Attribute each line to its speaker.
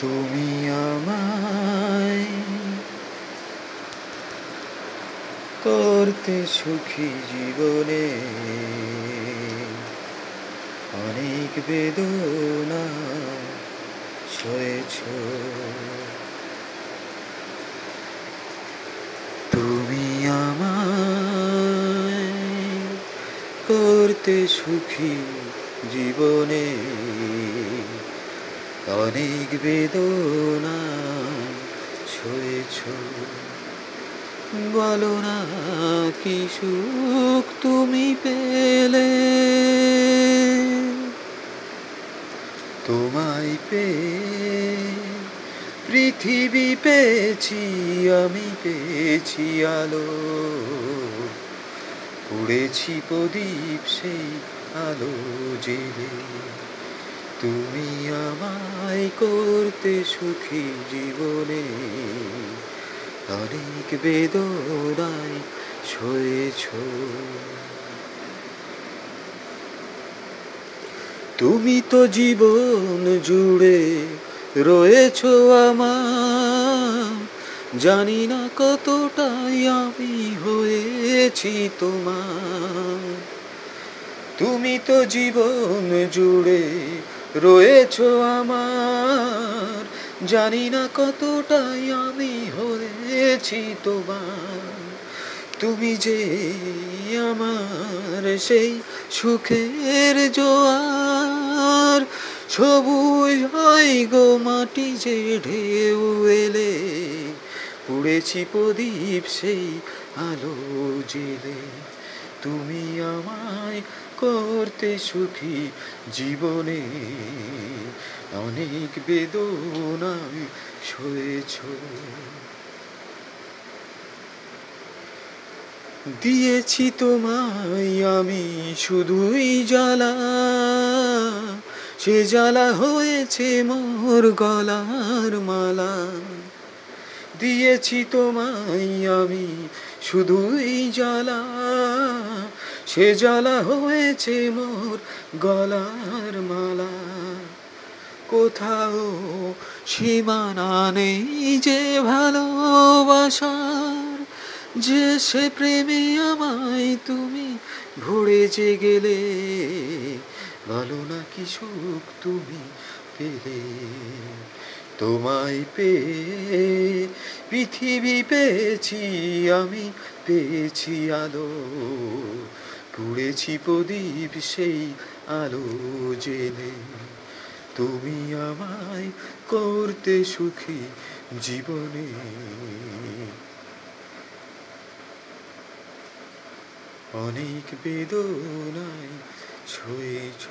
Speaker 1: তুমি আমায় করতে সুখী জীবনে অনেক বেদনা সয়েছ। তুমি আমায় করতে সুখী জীবনে অনেক বেদনা সয়েছ বলো না, কি সুখ তুমি পেলে? তোমায় পে পৃথিবী পেয়েছি, আমি পেয়েছি আলো। উড়েছি প্রদীপ সেই আলো জেলে। তুমি আমায় করতে সুখী জীবনে। অনেক বেদনায় সয়েছ। তুমি তো জীবন জুড়ে রয়েছ আমার। জানি না কতটাই আমি হয়েছি তোমার। তুমি তো জীবন জুড়ে রয়েছ আমার। জানি না কতটাই আমি হয়েছি তোমার। তুমি যে আমার সেই সুখের জোয়ার, সবুজ হয় গো মাটি যে ঢেউ এলে। উড়েছি প্রদীপ সেই আলো জেলে। তুমি আমায় করতে সুখী জীবনে অনেক বেদনায় সয়েছ। দিয়েছি তোমায় আমি শুধুই জ্বালা, সে জ্বালা হয়েছে মোর গলার মালা। দিয়েছি তোমায় আমি শুধুই জ্বালা। সে জ্বালা হয়েছে মোর গলার মালা। কোথাও সীমানা নেই যে ভালোবাসার, যে সে প্রেমে আমায় তুমি ভরে যে গেলে ভালো না কি সুখ তুমি পেলে। তোমায় পেয়ে, পৃথিবী পেয়েছি আমি, পেয়েছি আলো। পুড়েছি প্রদীপ সেই আলো জেনে। তুমি আমায় করতে সুখী জীবনে। অনেক বেদনায় ছুঁয়েছ